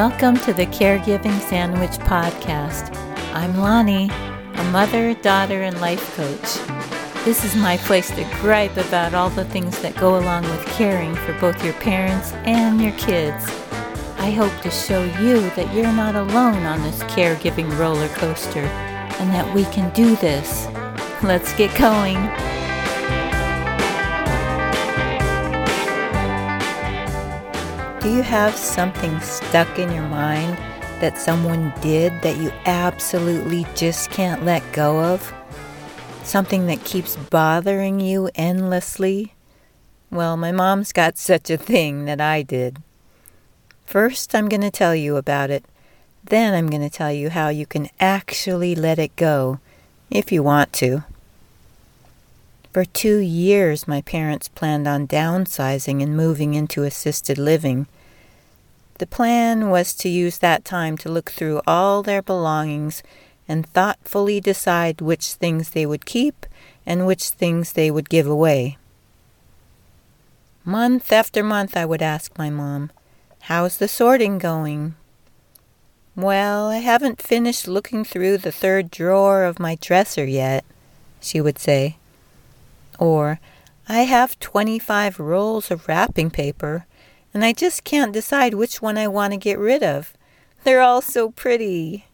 Welcome to the Caregiving Sandwich Podcast. I'm Lani, a mother, daughter, and life coach. This is my place to gripe about all the things that go along with caring for both your parents and your kids. I hope to show you that you're not alone on this caregiving roller coaster and that we can do this. Let's get going. You have something stuck in your mind that someone did that you absolutely just can't let go of? Something that keeps bothering you endlessly? Well, my mom's got such a thing that I did. First, I'm going to tell you about it. Then, I'm going to tell you how you can actually let it go if you want to. For two years, my parents planned on downsizing and moving into assisted living. The plan was to use that time to look through all their belongings and thoughtfully decide which things they would keep and which things they would give away. Month after month, I would ask my mom, How's the sorting going? Well, I haven't finished looking through the third drawer of my dresser yet, she would say. Or, I have 25 rolls of wrapping paper, and I just can't decide which one I want to get rid of. They're all so pretty.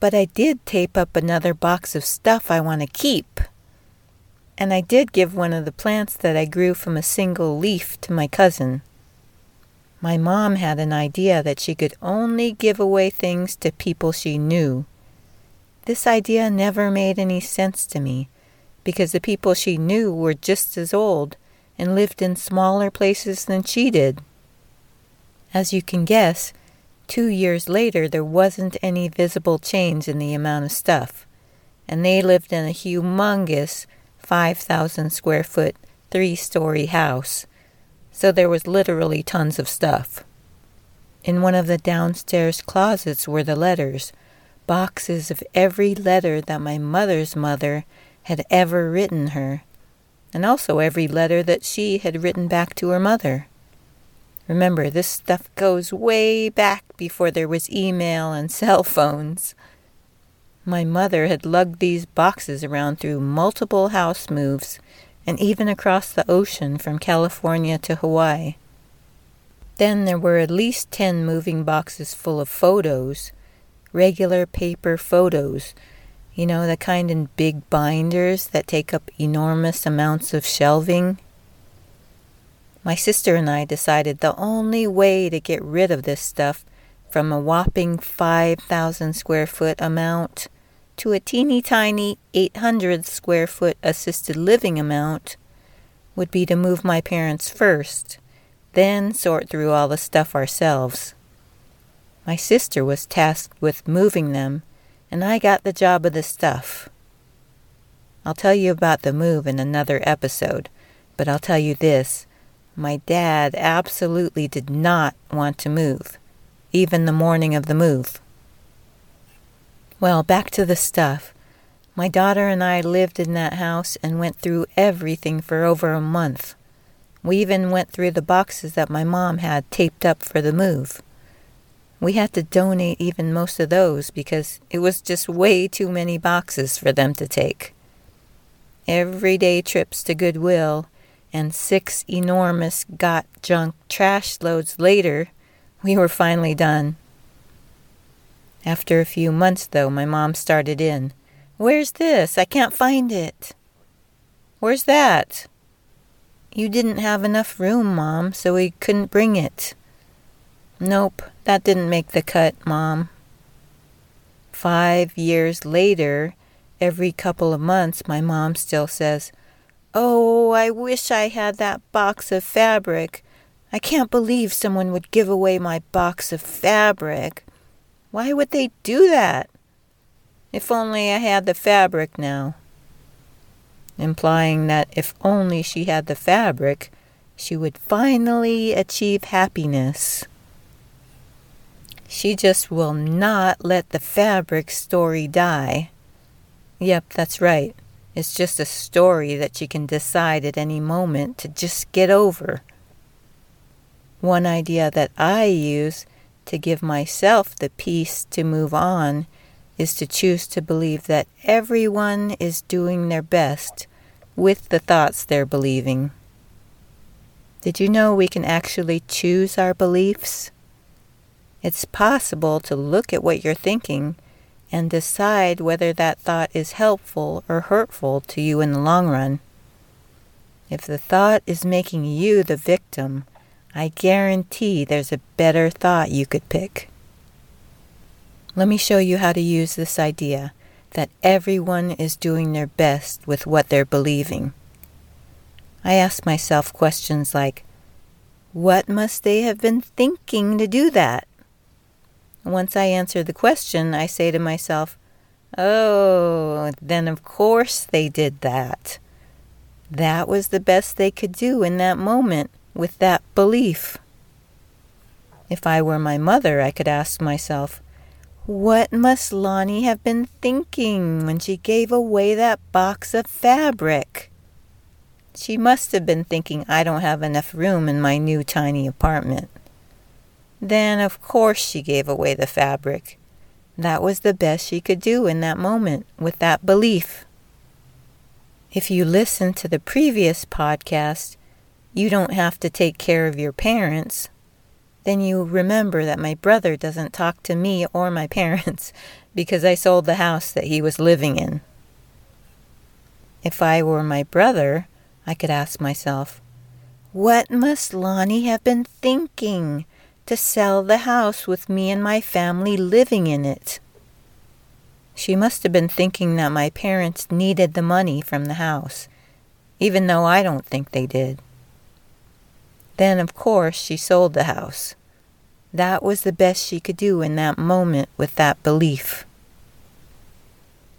But I did tape up another box of stuff I want to keep. And I did give one of the plants that I grew from a single leaf to my cousin. My mom had an idea that she could only give away things to people she knew. This idea never made any sense to me because the people she knew were just as old and lived in smaller places than she did. As you can guess, two years later there wasn't any visible change in the amount of stuff, and they lived in a humongous 5,000 square foot, three story house, so there was literally tons of stuff. In one of the downstairs closets were the letters, boxes of every letter that my mother's mother had ever written her, and also every letter that she had written back to her mother. Remember, this stuff goes way back before there was email and cell phones. My mother had lugged these boxes around through multiple house moves and even across the ocean from California to Hawaii. Then there were at least ten moving boxes full of photos, regular paper photos you know, the kind in big binders that take up enormous amounts of shelving. My sister and I decided the only way to get rid of this stuff from a whopping 5,000 square foot amount to a teeny tiny 800 square foot assisted living amount would be to move my parents first, then sort through all the stuff ourselves. My sister was tasked with moving them and I got the job of the stuff. I'll tell you about the move in another episode, but I'll tell you this my dad absolutely did not want to move, even the morning of the move. Well, back to the stuff. My daughter and I lived in that house and went through everything for over a month. We even went through the boxes that my mom had taped up for the move. We had to donate even most of those because it was just way too many boxes for them to take. Everyday trips to Goodwill and six enormous got junk trash loads later, we were finally done. After a few months, though, my mom started in. Where's this? I can't find it. Where's that? You didn't have enough room, Mom, so we couldn't bring it. Nope, that didn't make the cut, Mom. Five years later, every couple of months, my mom still says, Oh, I wish I had that box of fabric. I can't believe someone would give away my box of fabric. Why would they do that? If only I had the fabric now. Implying that if only she had the fabric, she would finally achieve happiness. She just will not let the fabric story die. Yep, that's right. It's just a story that she can decide at any moment to just get over. One idea that I use to give myself the peace to move on is to choose to believe that everyone is doing their best with the thoughts they're believing. Did you know we can actually choose our beliefs? It's possible to look at what you're thinking and decide whether that thought is helpful or hurtful to you in the long run. If the thought is making you the victim, I guarantee there's a better thought you could pick. Let me show you how to use this idea that everyone is doing their best with what they're believing. I ask myself questions like, What must they have been thinking to do that? Once I answer the question, I say to myself, Oh, then of course they did that. That was the best they could do in that moment with that belief. If I were my mother, I could ask myself, what must Lani have been thinking when she gave away that box of fabric? She must have been thinking I don't have enough room in my new tiny apartment. Then, of course, she gave away the fabric. That was the best she could do in that moment with that belief. If you listen to the previous podcast, you don't have to take care of your parents. Then you remember that my brother doesn't talk to me or my parents because I sold the house that he was living in. If I were my brother, I could ask myself, what must Lani have been thinking to sell the house with me and my family living in it? She must have been thinking that my parents needed the money from the house, even though I don't think they did. Then, of course, she sold the house. That was the best she could do in that moment with that belief.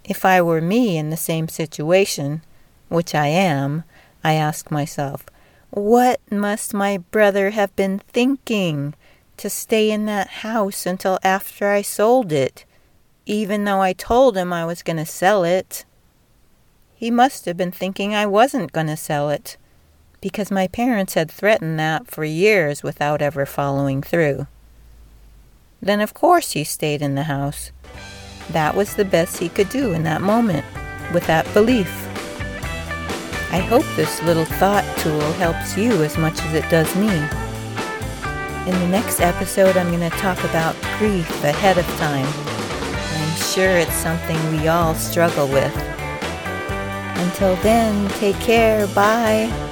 If I were me in the same situation, which I am, I ask myself, what must my brother have been thinking to stay in that house until after I sold it? even though I told him I was going to sell it. He must have been thinking I wasn't going to sell it, because my parents had threatened that for years without ever following through. Then, of course, he stayed in the house. That was the best he could do in that moment, with that belief. I hope this little thought tool helps you as much as it does me. In the next episode, I'm going to talk about grief ahead of time I'm sure it's something we all struggle with. Until then, take care. Bye.